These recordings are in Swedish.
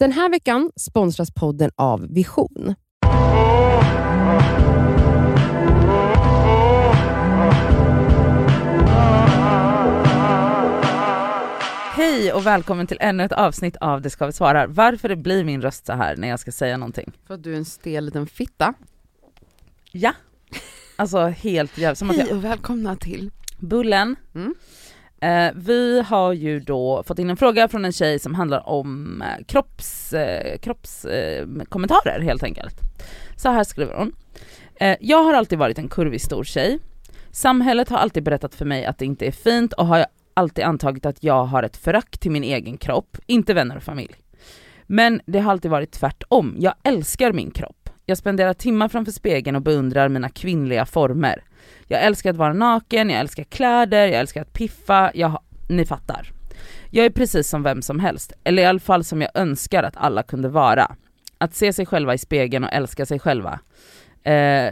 Den här veckan sponsras podden av Vision. Hej och välkommen till ännu ett avsnitt av Det ska vi svarar. Varför det blir min röst så här när jag ska säga någonting? För att du är en stel liten fitta. Ja, alltså helt jävligt. Hej och välkomna till... Bullen. Mm. Eh, vi har ju då fått in en fråga från en tjej som handlar om eh, kropps, eh, kroppskommentarer eh, helt enkelt. Så här skriver hon. Eh, jag har alltid varit en kurvig stor tjej. Samhället har alltid berättat för mig att det inte är fint och har alltid antagit att jag har ett förakt till min egen kropp, inte vänner och familj. Men det har alltid varit tvärtom. Jag älskar min kropp. Jag spenderar timmar framför spegeln och beundrar mina kvinnliga former. Jag älskar att vara naken, jag älskar kläder, jag älskar att piffa, jag, ni fattar. Jag är precis som vem som helst, eller i alla fall som jag önskar att alla kunde vara. Att se sig själva i spegeln och älska sig själva. Eh,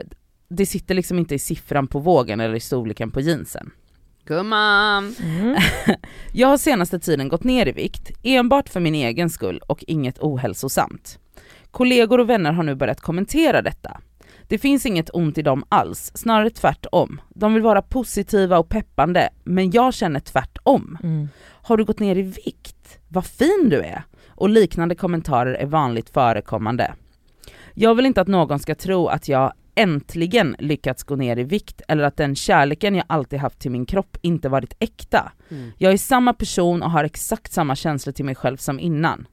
det sitter liksom inte i siffran på vågen eller i storleken på jeansen. Gumman! Jag har senaste tiden gått ner i vikt, enbart för min egen skull och inget ohälsosamt. Kollegor och vänner har nu börjat kommentera detta. Det finns inget ont i dem alls, snarare tvärtom. De vill vara positiva och peppande, men jag känner tvärtom. Mm. Har du gått ner i vikt? Vad fin du är! Och liknande kommentarer är vanligt förekommande. Jag vill inte att någon ska tro att jag äntligen lyckats gå ner i vikt eller att den kärleken jag alltid haft till min kropp inte varit äkta. Mm. Jag är samma person och har exakt samma känslor till mig själv som innan.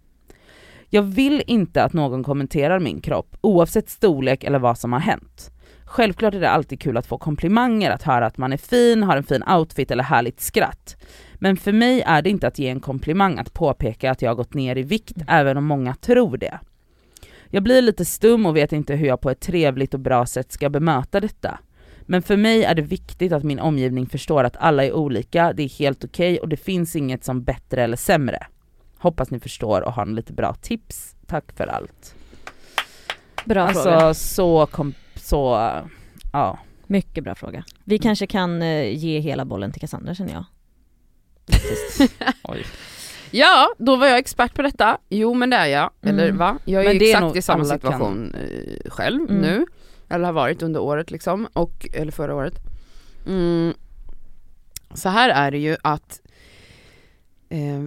Jag vill inte att någon kommenterar min kropp, oavsett storlek eller vad som har hänt. Självklart är det alltid kul att få komplimanger, att höra att man är fin, har en fin outfit eller härligt skratt. Men för mig är det inte att ge en komplimang att påpeka att jag har gått ner i vikt, även om många tror det. Jag blir lite stum och vet inte hur jag på ett trevligt och bra sätt ska bemöta detta. Men för mig är det viktigt att min omgivning förstår att alla är olika, det är helt okej och det finns inget som bättre eller sämre. Hoppas ni förstår och har lite bra tips. Tack för allt. Bra alltså fråga. så, kom, så, ja. Mycket bra fråga. Vi kanske kan eh, ge hela bollen till Cassandra känner jag. Oj. Ja, då var jag expert på detta. Jo men det är jag. Mm. Eller va? Jag är Men ju det är exakt nog i samma situation eh, själv Mm. nu. Eller har varit under året liksom. Och, eller förra året. Mm. Så här är det ju att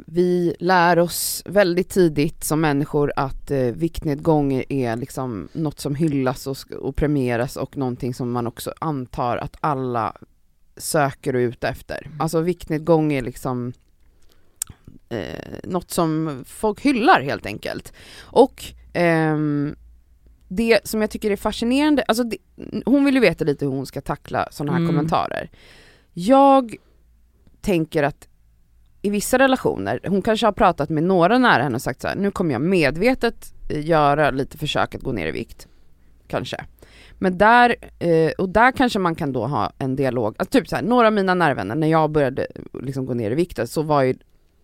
vi lär oss väldigt tidigt som människor att eh, viktnedgång är liksom något som hyllas och, och premieras och någonting som man också antar att alla söker och är ute efter. Alltså viktnedgång är liksom eh, något som folk hyllar helt enkelt. Och ehm, det som jag tycker är fascinerande, alltså det, hon vill ju veta lite hur hon ska tackla sådana här Mm. kommentarer. Jag tänker att i vissa relationer, hon kanske har pratat med några nära henne och sagt så här: nu kommer jag medvetet eh, göra lite försök att gå ner i vikt. Kanske. Men där, eh, och där kanske man kan då ha en dialog, alltså typ så här, några av mina närvänner, när jag började eh, liksom gå ner i vikt så var ju,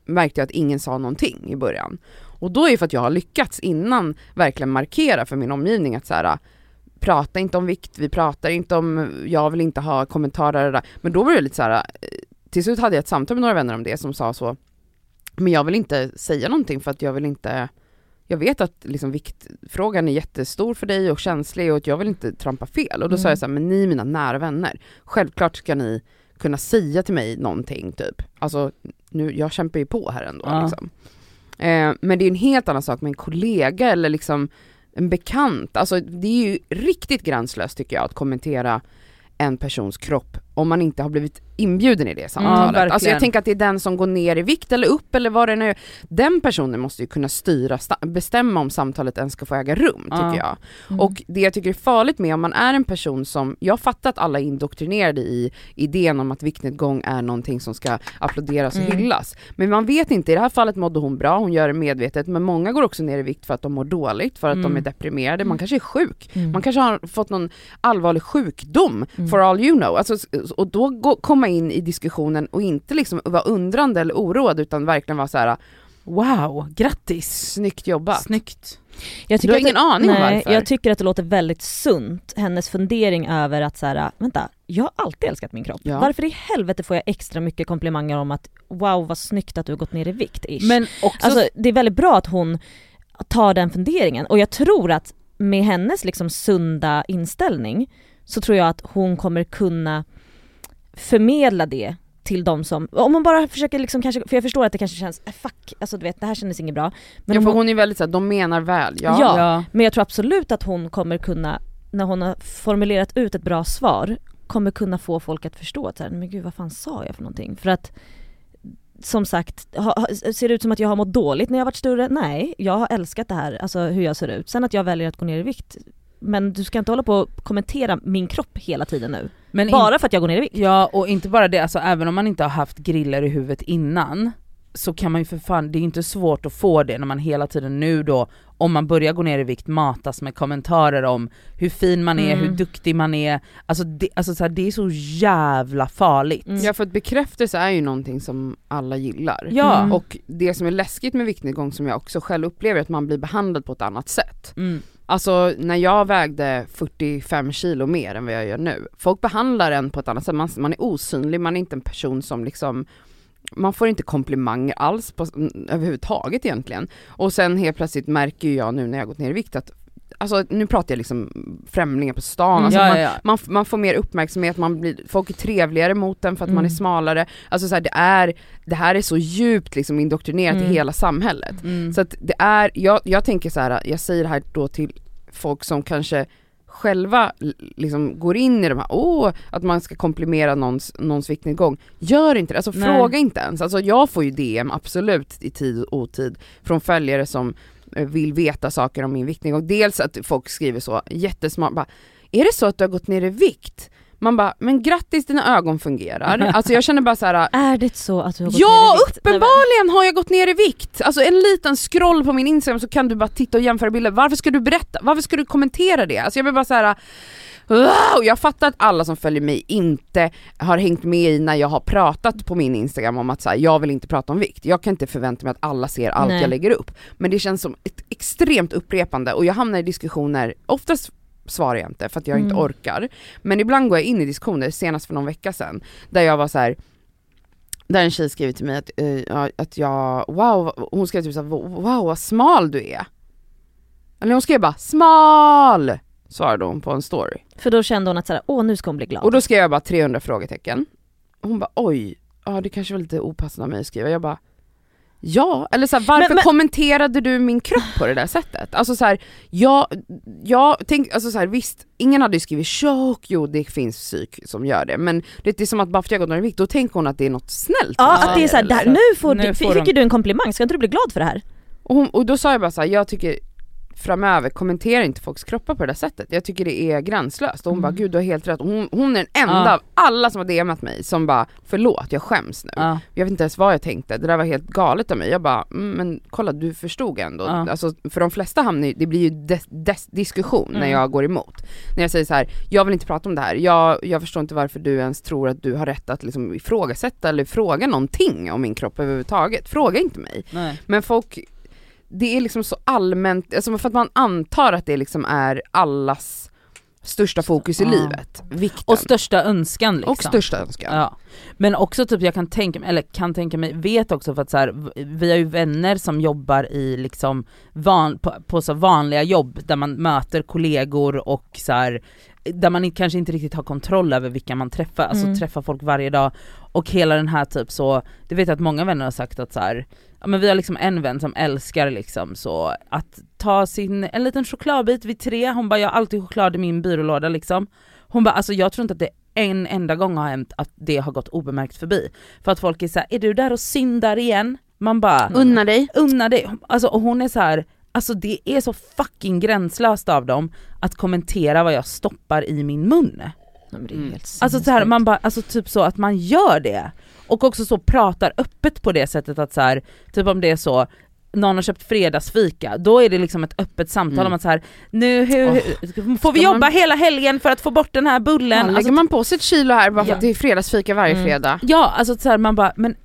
märkte jag att ingen sa någonting i början. Och då är det för att jag har lyckats innan verkligen markera för min omgivning att så här, prata inte om vikt, vi pratar inte om, jag vill inte ha kommentarer där. Men då var det lite så här, till slut hade jag ett samtal med några vänner om det som sa så, men jag vill inte säga någonting för att jag vill inte, jag vet att liksom viktfrågan är jättestor för dig och känslig och att jag vill inte trampa fel. Och då sa Mm. jag så här, men ni är mina nära vänner, självklart ska ni kunna säga till mig någonting typ. Alltså, nu, jag kämpar ju på här ändå Ja. liksom. Eh, men det är en helt annan sak med en kollega eller liksom en bekant. Alltså det är ju riktigt gränslöst tycker jag att kommentera en persons kropp om man inte har blivit inbjuden i det samtalet. verkligen. alltså jag tänker att det är den som går ner i vikt eller upp eller vad det nu är. Den personen måste ju kunna styra, bestämma om samtalet ens ska få äga rum tycker Ja. jag. Mm. Och det jag tycker är farligt med om man är en person som, jag fattar att alla är indoktrinerade i idén om att viktnedgång är någonting som ska applåderas och Mm. hyllas. Men man vet inte, i det här fallet mådde hon bra, hon gör det medvetet, men många går också ner i vikt för att de mår dåligt, för att de Mm. är deprimerade, man kanske är sjuk, Mm. man kanske har fått någon allvarlig sjukdom, Mm. for all you know. Alltså, och då gå, komma in i diskussionen och inte liksom vara undrande eller oroad utan verkligen vara så här: Wow, grattis! snyggt jobbat. Snyggt. Jag Du har ingen det, aning om nej, varför? Jag tycker att det låter väldigt sunt, hennes fundering över att så här, vänta, jag har alltid älskat min kropp. Ja. Varför i helvete får jag extra mycket komplimanger om att wow vad snyggt att du har gått ner i vikt ish. Men också, Alltså det är väldigt bra att hon tar den funderingen. Och jag tror att med hennes liksom sunda inställning så tror jag att hon kommer kunna förmedla det till de som, om man bara försöker liksom kanske, för jag förstår att det kanske känns, äh, fuck, alltså du vet det här kändes inget bra. Men ja, för hon, hon är väldigt såhär, de menar väl. Ja. Ja. ja. men jag tror absolut att hon kommer kunna, när hon har formulerat ut ett bra svar, kommer kunna få folk att förstå att så här, men gud vad fan sa jag för någonting? För att som sagt, ha- ser det ut som att jag har mått dåligt när jag varit större? Nej, jag har älskat det här, alltså hur jag ser ut. Sen att jag väljer att gå ner i vikt, men du ska inte hålla på och kommentera min kropp hela tiden nu. Men Bara för att jag går ner i vikt. Ja och inte bara det, alltså även om man inte har haft griller i huvudet innan så kan man ju för fan, det är inte svårt att få det när man hela tiden nu då, om man börjar gå ner i vikt, matas med kommentarer om hur fin man är, Mm. hur duktig man är. Alltså det, alltså så här, det är så jävla farligt. Mm. Ja för att bekräftelse är ju någonting som alla gillar. Ja. Mm. Och det som är läskigt med viktnedgång som jag också själv upplever är att man blir behandlad på ett annat sätt. Mm. Alltså när jag vägde 45 kilo mer än vad jag gör nu, folk behandlar en på ett annat sätt, man, man är osynlig, man är inte en person som liksom man får inte komplimanger alls på, mm, överhuvudtaget egentligen. Och sen helt plötsligt märker jag nu när jag gått ner i vikt att, alltså nu pratar jag liksom främlingar på stan, Mm. alltså ja, man, ja, man, man får mer uppmärksamhet, man blir, folk är trevligare mot en för att man är Mm. smalare. Alltså så här, det, är, det här är så djupt liksom indoktrinerat Mm. i hela samhället. Mm. Så att det är, jag, jag tänker så här, jag säger det här då till folk som kanske själva liksom går in i de här, åh, att man ska komplimera någons, någons viktnedgång. Gör inte det, alltså Nej. fråga inte ens. Alltså jag får ju DM absolut i tid och otid från följare som eh, vill veta saker om min viktnedgång. Dels att folk skriver så jättesmart, bara, är det så att du har gått ner i vikt? Man bara, men grattis dina ögon fungerar. Alltså jag känner bara så här. Är det så att du har gått Ja ner i vikt? Men- uppenbarligen har jag gått ner i vikt! Alltså en liten scroll på min instagram så kan du bara titta och jämföra bilder, varför ska du berätta? Varför ska du kommentera det? Alltså jag blir bara så här. Wow! Jag fattar att alla som följer mig inte har hängt med i när jag har pratat på min instagram om att så här, jag vill inte prata om vikt. Jag kan inte förvänta mig att alla ser allt Nej. jag lägger upp. Men det känns som ett extremt upprepande och jag hamnar i diskussioner, oftast svarar jag inte för att jag inte Mm. orkar. Men ibland går jag in i diskussioner, senast för någon vecka sedan, där jag var så här. Där en tjej skrev till mig att, ja, att jag, wow, hon skrev typ såhär, wow vad smal du är. Eller hon skrev bara 'SMAL' svarade hon på en story. För då kände hon att såhär, åh nu ska hon bli glad. Och då skrev jag bara 300 frågetecken. Och hon bara oj, ja det kanske var lite opassande av mig att skriva. Jag bara Ja, eller så här, varför Men- men- kommenterade du min kropp på det där sättet? Alltså så här, jag, jag tänk, alltså så här, visst, ingen hade ju skrivit tjock, jo det finns psyk som gör det, men det är som att bara för att jag gått ner i vikt, då tänker hon att det är något snällt ja, att det är såhär, nu, får Nu du, får fick de- du en komplimang, ska inte du bli glad för det här? Och, hon, och då sa jag bara så här, jag tycker framöver, kommentera inte folks kroppar på det där sättet. Jag tycker det är gränslöst. Och hon Mm. bara, gud du har helt rätt. Och hon, hon är den enda Ja. av alla som har DMat mig som bara, förlåt jag skäms nu. Ja. Jag vet inte ens vad jag tänkte, det där var helt galet av mig. Jag bara, mm, men kolla du förstod ändå. Ja. Alltså, för de flesta hamnar det blir ju des, des, diskussion när Mm. jag går emot. När jag säger så här, jag vill inte prata om det här, jag, jag förstår inte varför du ens tror att du har rätt att liksom ifrågasätta eller fråga någonting om min kropp överhuvudtaget. Fråga inte mig. Nej. Men folk, det är liksom så allmänt, alltså för att man antar att det liksom är allas största fokus i Ja. livet, vikten. Och största önskan liksom. Och största önskan. Ja. Men också typ jag kan tänka mig, eller kan tänka mig, vet också för att så här, vi har ju vänner som jobbar i liksom van, på, på så vanliga jobb där man möter kollegor och så här, där man kanske inte riktigt har kontroll över vilka man träffar, alltså Mm. träffar folk varje dag och hela den här typ så, det vet jag att många vänner har sagt att så här, ja men vi har liksom en vän som älskar liksom så att ta sin, en liten chokladbit vid tre, hon bara jag har alltid choklad i min byrålåda liksom. Hon bara alltså jag tror inte att det en enda gång har hänt att det har gått obemärkt förbi. För att folk är såhär, är du där och syndar igen? Man bara, Unna dig. unna dig. Alltså, och hon är så här. alltså det är så fucking gränslöst av dem att kommentera vad jag stoppar i min mun. Mm. Alltså så här, man bara, alltså typ så att man gör det. Och också så pratar öppet på det sättet att så här, typ om det är så, någon har köpt fredagsfika, då är det liksom ett öppet samtal Mm. om att så här, nu hur, hur- får vi jobba man- hela helgen för att få bort den här bullen? Ja, lägger Alltså, man på sig ett kilo här bara för Ja. att det är fredagsfika varje Mm. fredag. Ja, alltså så här, man bara, men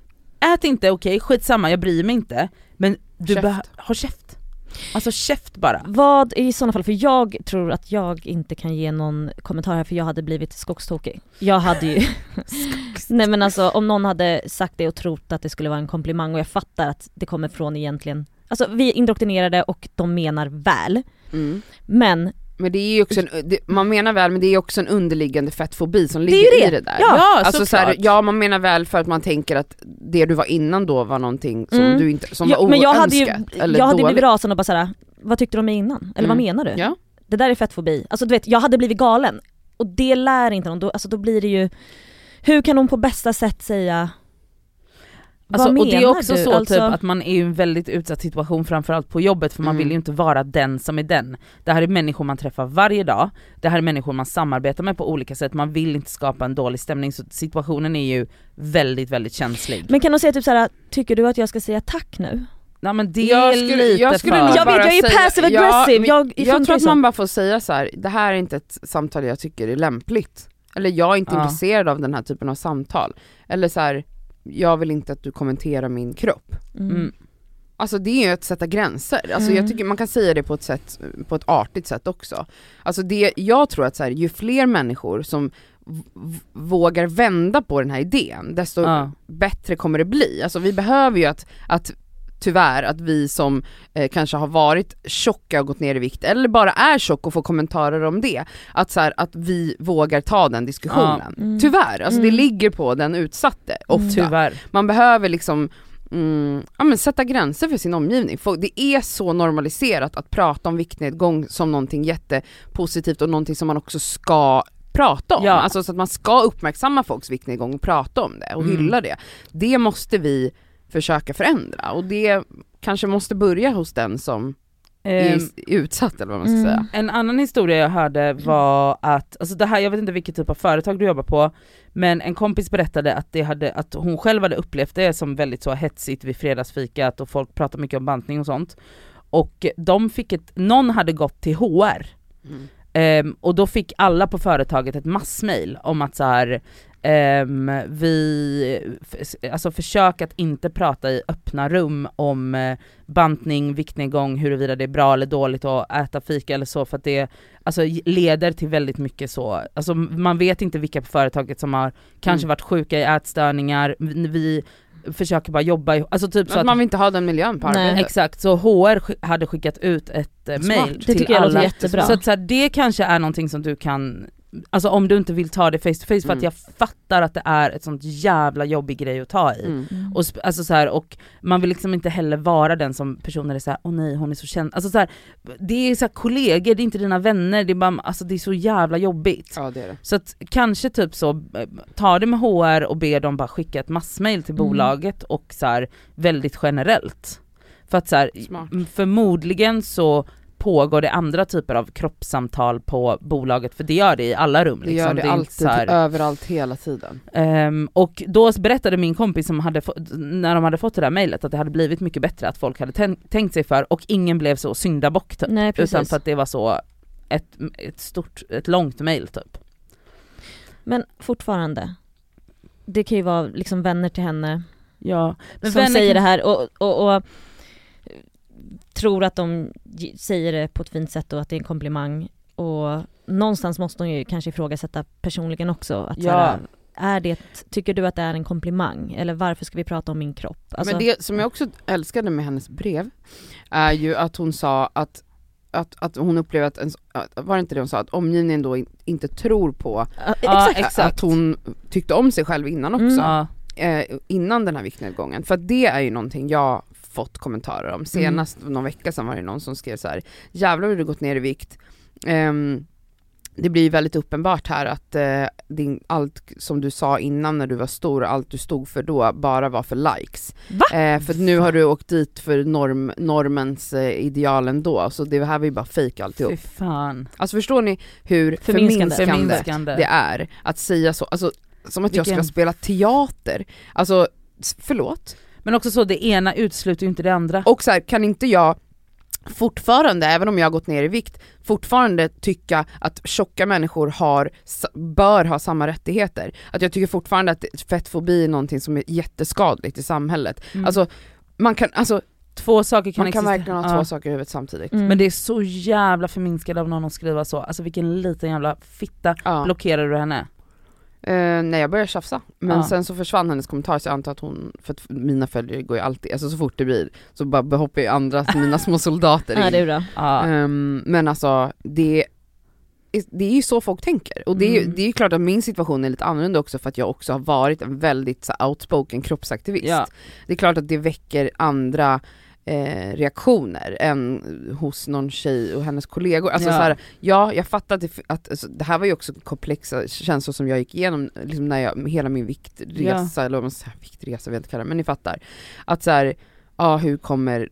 ät inte, okej skitsamma jag bryr mig inte, men du behöver, ha käft. Alltså käft bara. Vad i sådana fall, för jag tror att jag inte kan ge någon kommentar här för jag hade blivit skogstokig. Jag hade ju... Nej men alltså om någon hade sagt det och trott att det skulle vara en komplimang och jag fattar att det kommer från egentligen alltså vi är indoktrinerade och de menar väl. Mm. Men Men det är ju också en, det, man menar väl men det är också en underliggande fettfobi som ligger ju i det. det där. Ja, Ja Alltså så här, ja man menar väl för att man tänker att det du var innan då var någonting som Mm. du inte, som Ja, var men jag hade ju, oönskat eller jag hade dåligt. blivit rasande och bara såhär, vad tyckte du om mig innan? Eller vad Mm. menar du? Ja. Det där är fettfobi. Alltså du vet, jag hade blivit galen. Och det lär inte någon, då, alltså då blir det ju, hur kan hon på bästa sätt säga Alltså, vad och det är också du? så Alltså- typ att man är i en väldigt utsatt situation framförallt på jobbet för man Mm. vill ju inte vara den som är den. Det här är människor man träffar varje dag, det här är människor man samarbetar med på olika sätt, man vill inte skapa en dålig stämning så situationen är ju väldigt väldigt känslig. Men kan hon säga typ såhär, tycker du att jag ska säga tack nu? Nej men det Jag är skulle- lite jag skulle för... Jag vet, jag är säga- passive Ja, aggressive, men jag, Jag funkar tror att man bara får säga så här: det här är inte ett samtal jag tycker är lämpligt. Eller jag är inte Ja. intresserad av den här typen av samtal. Eller så här, jag vill inte att du kommenterar min kropp. Mm. Mm. Alltså det är ju att sätta gränser, alltså Mm. jag tycker man kan säga det på ett sätt, på ett artigt sätt också. Alltså det, jag tror att så här, ju fler människor som vågar vända på den här idén, desto Ja. bättre kommer det bli. Alltså vi behöver ju att, att tyvärr att vi som eh, kanske har varit tjocka och gått ner i vikt, eller bara är tjock och får kommentarer om det, att, så här, att vi vågar ta den diskussionen. Ja. Mm. Tyvärr, alltså det Mm. ligger på den utsatte ofta. Tyvärr. Man behöver liksom Mm, ja, men sätta gränser för sin omgivning. För det är så normaliserat att prata om viktnedgång som någonting jättepositivt och någonting som man också ska prata om. Ja. Alltså så att man ska uppmärksamma folks viktnedgång och prata om det och Mm. hylla det. Det måste vi försöka förändra och det kanske måste börja hos den som är Ehm, utsatt eller vad man ska Mm. säga. En annan historia jag hörde var att, alltså det här, jag vet inte vilket typ av företag du jobbar på, men en kompis berättade att, det hade, att hon själv hade upplevt det som väldigt så hetsigt vid fredagsfikat och folk pratar mycket om bantning och sånt. Och de fick ett, någon hade gått till HR Mm. Ehm, och då fick alla på företaget ett massmail om att så här, ehm, vi, alltså försök att inte prata i öppna rum om eh, bantning, viktnedgång, huruvida det är bra eller dåligt att äta fika eller så för att det alltså, leder till väldigt mycket så, alltså man vet inte vilka på företaget som har kanske Mm. varit sjuka i ätstörningar, vi, försöker bara jobba ihop, alltså typ så Att att man vill inte ha den miljön på arbetet. Exakt, så HR hade skickat ut ett eh, Smart. mail Det till tycker jag låter alla. jättebra. Så att så här, det kanske är någonting som du kan, alltså om du inte vill ta det face to face för Mm. att jag fattar att det är ett sånt jävla jobbig grej att ta i. Mm. Mm. Och, alltså så här, och man vill liksom inte heller vara den som personer är såhär, åh nej hon är så känd, alltså så här, det är så här, kollegor, det är inte dina vänner, det är, bara, alltså, det är så jävla jobbigt. Ja det är det. Så att kanske typ så, eh, ta det med HR och be dem bara skicka ett massmail till Mm. bolaget och så här, väldigt generellt. För att så förmodligen så pågår det andra typer av kroppssamtal på bolaget, för det gör det i alla rum. Det liksom. gör det, är inte alltid, här- överallt, hela tiden. Ehm, och då berättade min kompis som hade när de hade fått det där mejlet att det hade blivit mycket bättre, att folk hade tän- tänkt sig för och ingen blev så syndabock typ. Nej precis. Utan för att det var så ett, ett stort, ett långt mejl typ. Men fortfarande, det kan ju vara liksom vänner till henne Ja, men som vänner säger kan- det här och, och, och tror att de ge- säger det på ett fint sätt och att det är en komplimang och någonstans måste hon ju kanske ifrågasätta personligen också att Ja. här, är det, tycker du att det är en komplimang eller varför ska vi prata om min kropp? Alltså, Men det som jag också älskade med hennes brev är ju att hon sa att att, att hon upplever att, ens, var det inte det hon sa, att omgivningen då in, inte tror på Ja, exakt. att hon tyckte om sig själv innan också, Mm. Eh, innan den här viktnedgången. För att det är ju någonting jag fått kommentarer om. Senast någon vecka sedan var det någon som skrev så här: jävlar hur du gått ner i vikt. Ehm, det blir väldigt uppenbart här att eh, din, allt som du sa innan när du var stor, allt du stod för då, bara var för likes. Va? Eh, för nu har du åkt dit för norm, normens eh, idealen då, så det här var ju bara fejk alltihop. fy fan. Alltså förstår ni hur Förminskande. förminskande, Förminskande. det är att säga så, alltså som att jag Vilken- ska spela teater. Alltså, förlåt? Men också så, det ena utesluter ju inte det andra. Och så här, kan inte jag fortfarande, även om jag har gått ner i vikt, fortfarande tycka att tjocka människor har, bör ha samma rättigheter. Att jag tycker fortfarande att fettfobi är någonting som är jätteskadligt i samhället. Mm. Alltså, man kan, alltså, två saker kan man kan existera. verkligen ha Ja. två saker i huvudet samtidigt. Mm. Men det är så jävla förminskande av någon att skriva så, alltså vilken liten jävla fitta Ja. blockerar du henne? Eh, nej jag började tjafsa, men Ja. sen så försvann hennes kommentar så jag antar att hon, för att mina följare går ju alltid, alltså så fort det blir så bara behoppar ju andra, mina små soldater in. Ja det är bra. Ja. Ehm, men alltså det, det är ju så folk tänker och det är, ju- Mm. det är ju klart att min situation är lite annorlunda också för att jag också har varit en väldigt så, outspoken kroppsaktivist. Ja. Det är klart att det väcker andra eh, reaktioner än hos någon tjej och hennes kollegor. Alltså Ja. så här, ja jag fattar att, det, att alltså, det här var ju också komplexa känslor som jag gick igenom liksom när jag, hela min viktresa, eller vad man säger, viktresa vet jag inte kalla det, men ni fattar. Att så här, ja hur kommer,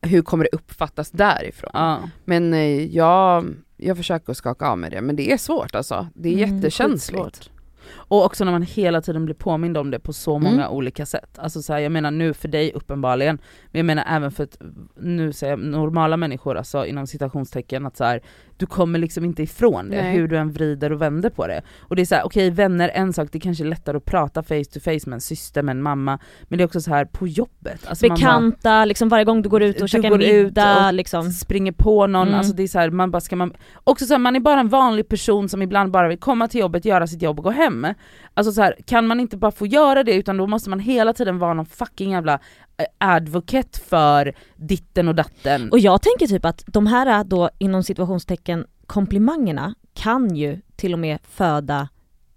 hur kommer det uppfattas därifrån? Ja. Men eh, jag, jag försöker att skaka av mig det, men det är svårt alltså. Det är Mm, jättekänsligt. Och också när man hela tiden blir påmind om det på så många Mm. olika sätt. Alltså så här, jag menar nu för dig uppenbarligen, men jag menar även för ett, nu säger jag normala människor, alltså inom citationstecken, att så här, du kommer liksom inte ifrån det, Nej. hur du än vrider och vänder på det. Och det är så här, okej vänner en sak, det kanske är lättare att prata face to face med en syster, med en mamma, men det är också så här på jobbet. Alltså man bara- Bekanta, liksom varje gång du går ut och Du käkar går ut middag och liksom. springer på någon, Mm. alltså det är så här, man bara ska man, också så här, man är bara en vanlig person som ibland bara vill komma till jobbet, göra sitt jobb och gå hem. Alltså så här, kan man inte bara få göra det utan då måste man hela tiden vara någon fucking jävla eh, advocate för ditten och datten. Och jag tänker typ att de här då inom situationstecken komplimangerna kan ju till och med föda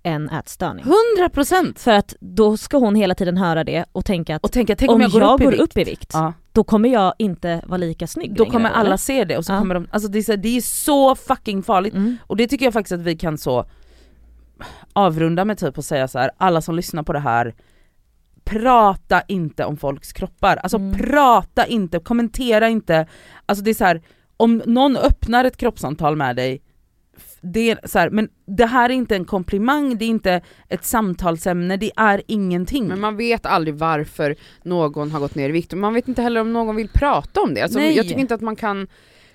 en ätstörning. 100%! För att då ska hon hela tiden höra det och tänka att Och tänka, tänk om, om jag går, upp, i vikt. upp i vikt, Ja, då kommer jag inte vara lika snygg då längre, kommer alla eller? se det och så Ja. kommer de, alltså det är, så, det är så fucking farligt. Mm. Och det tycker jag faktiskt att vi kan så avrunda med typ och säga så här: alla som lyssnar på det här, prata inte om folks kroppar. Alltså Mm. prata inte, kommentera inte. Alltså det är så här, om någon öppnar ett kroppssamtal med dig, det är så här, men det här är inte en komplimang, det är inte ett samtalsämne, det är ingenting. Men man vet aldrig varför någon har gått ner i vikt man vet inte heller om någon vill prata om det. Alltså, Nej. jag tycker inte att man kan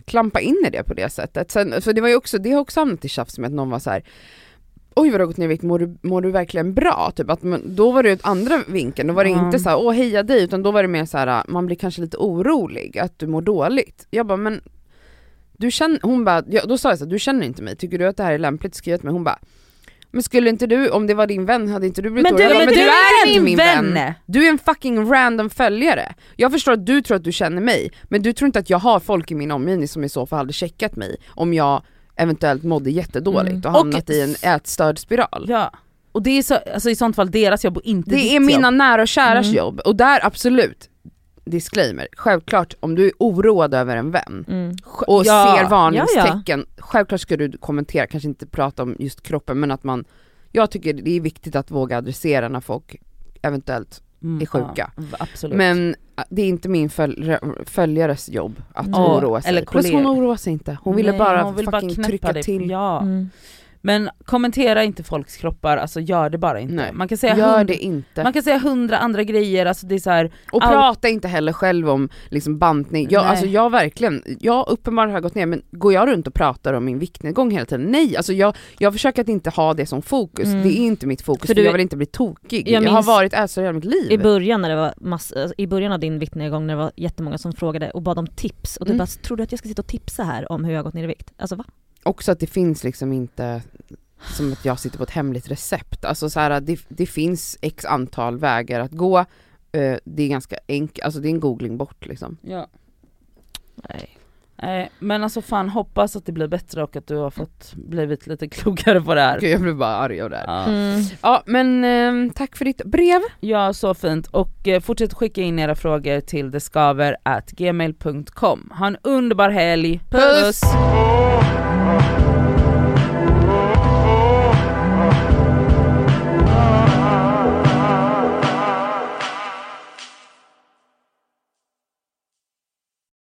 klampa in i det på det sättet. Sen, för det, var ju också, det har också hamnat i tjafs med att någon var så här. Oj vad du har gått ner i vikt, mår du, mår du verkligen bra? Typ att man, då var det ett andra vinkeln, då var det Ja. inte så här, åh heja dig, utan då var det mer så här, man blir kanske lite orolig att du mår dåligt. Jag bara, men du känner, hon bara, ja, då sa jag så här, du känner inte mig, tycker du att det här är lämpligt skrivet med? Hon bara, men skulle inte du, om det var din vän, hade inte du blivit Men du, orolig? Jag men bara, du är inte min vän! Du är en fucking random följare. Jag förstår att du tror att du känner mig, men du tror inte att jag har folk i min omgivning som i så fall hade checkat mig om jag eventuellt mådde jättedåligt Mm. och hamnat Och- i en ätstörd spiral. Ja. Och det är så, alltså i sånt fall deras jobb och inte Det ditt är mina jobb. nära och käras Mm. jobb och där absolut, disclaimer, självklart om du är oroad över en vän Mm. och Ja. ser varningstecken, självklart ska du kommentera, kanske inte prata om just kroppen men att man, jag tycker det är viktigt att våga adressera när folk eventuellt är sjuka. Ja, absolut. Men äh, det är inte min följ följares jobb att Mm. oroa sig. Eller Plus hon oroar sig inte, hon ville Nej, bara hon vill fucking knäppa trycka dig. till. Ja. Mm. Men kommentera inte folks kroppar, alltså gör det bara inte. Nej, Man kan säga Gör hundra, det inte. man kan säga hundra andra grejer, alltså det är så här, och all- prata inte heller själv om liksom bantning. Jag, Nej. alltså jag verkligen, jag uppenbarligen har gått ner men går jag runt och pratar om min viktnedgång hela tiden? Nej, alltså jag, jag försöker att inte ha det som fokus. Mm. Det är inte mitt fokus För för du- jag vill inte bli tokig. Jag Jag, har varit ätstörd hela mitt liv. I början när det var massa, i början av din viktnedgång när det var jättemånga som frågade och bad om tips och du Mm. bara, tror du att jag ska sitta och tipsa här om hur jag har gått ner i vikt? Alltså va? Också att det finns liksom inte som att jag sitter på ett hemligt recept. Alltså så här, det, det finns x antal vägar att gå. Eh, det är ganska enkelt, alltså det är en googling bort liksom. ja. Nej. Nej, men alltså fan hoppas att det blir bättre och att du har fått blivit lite klokare på det här. Gud, jag blir bara arg av det här. Ja. Mm. Ja men ehm, tack för ditt brev. ja, så fint. Och eh, fortsätt skicka in era frågor till deskaver gmail.com. Ha en underbar helg. Puss.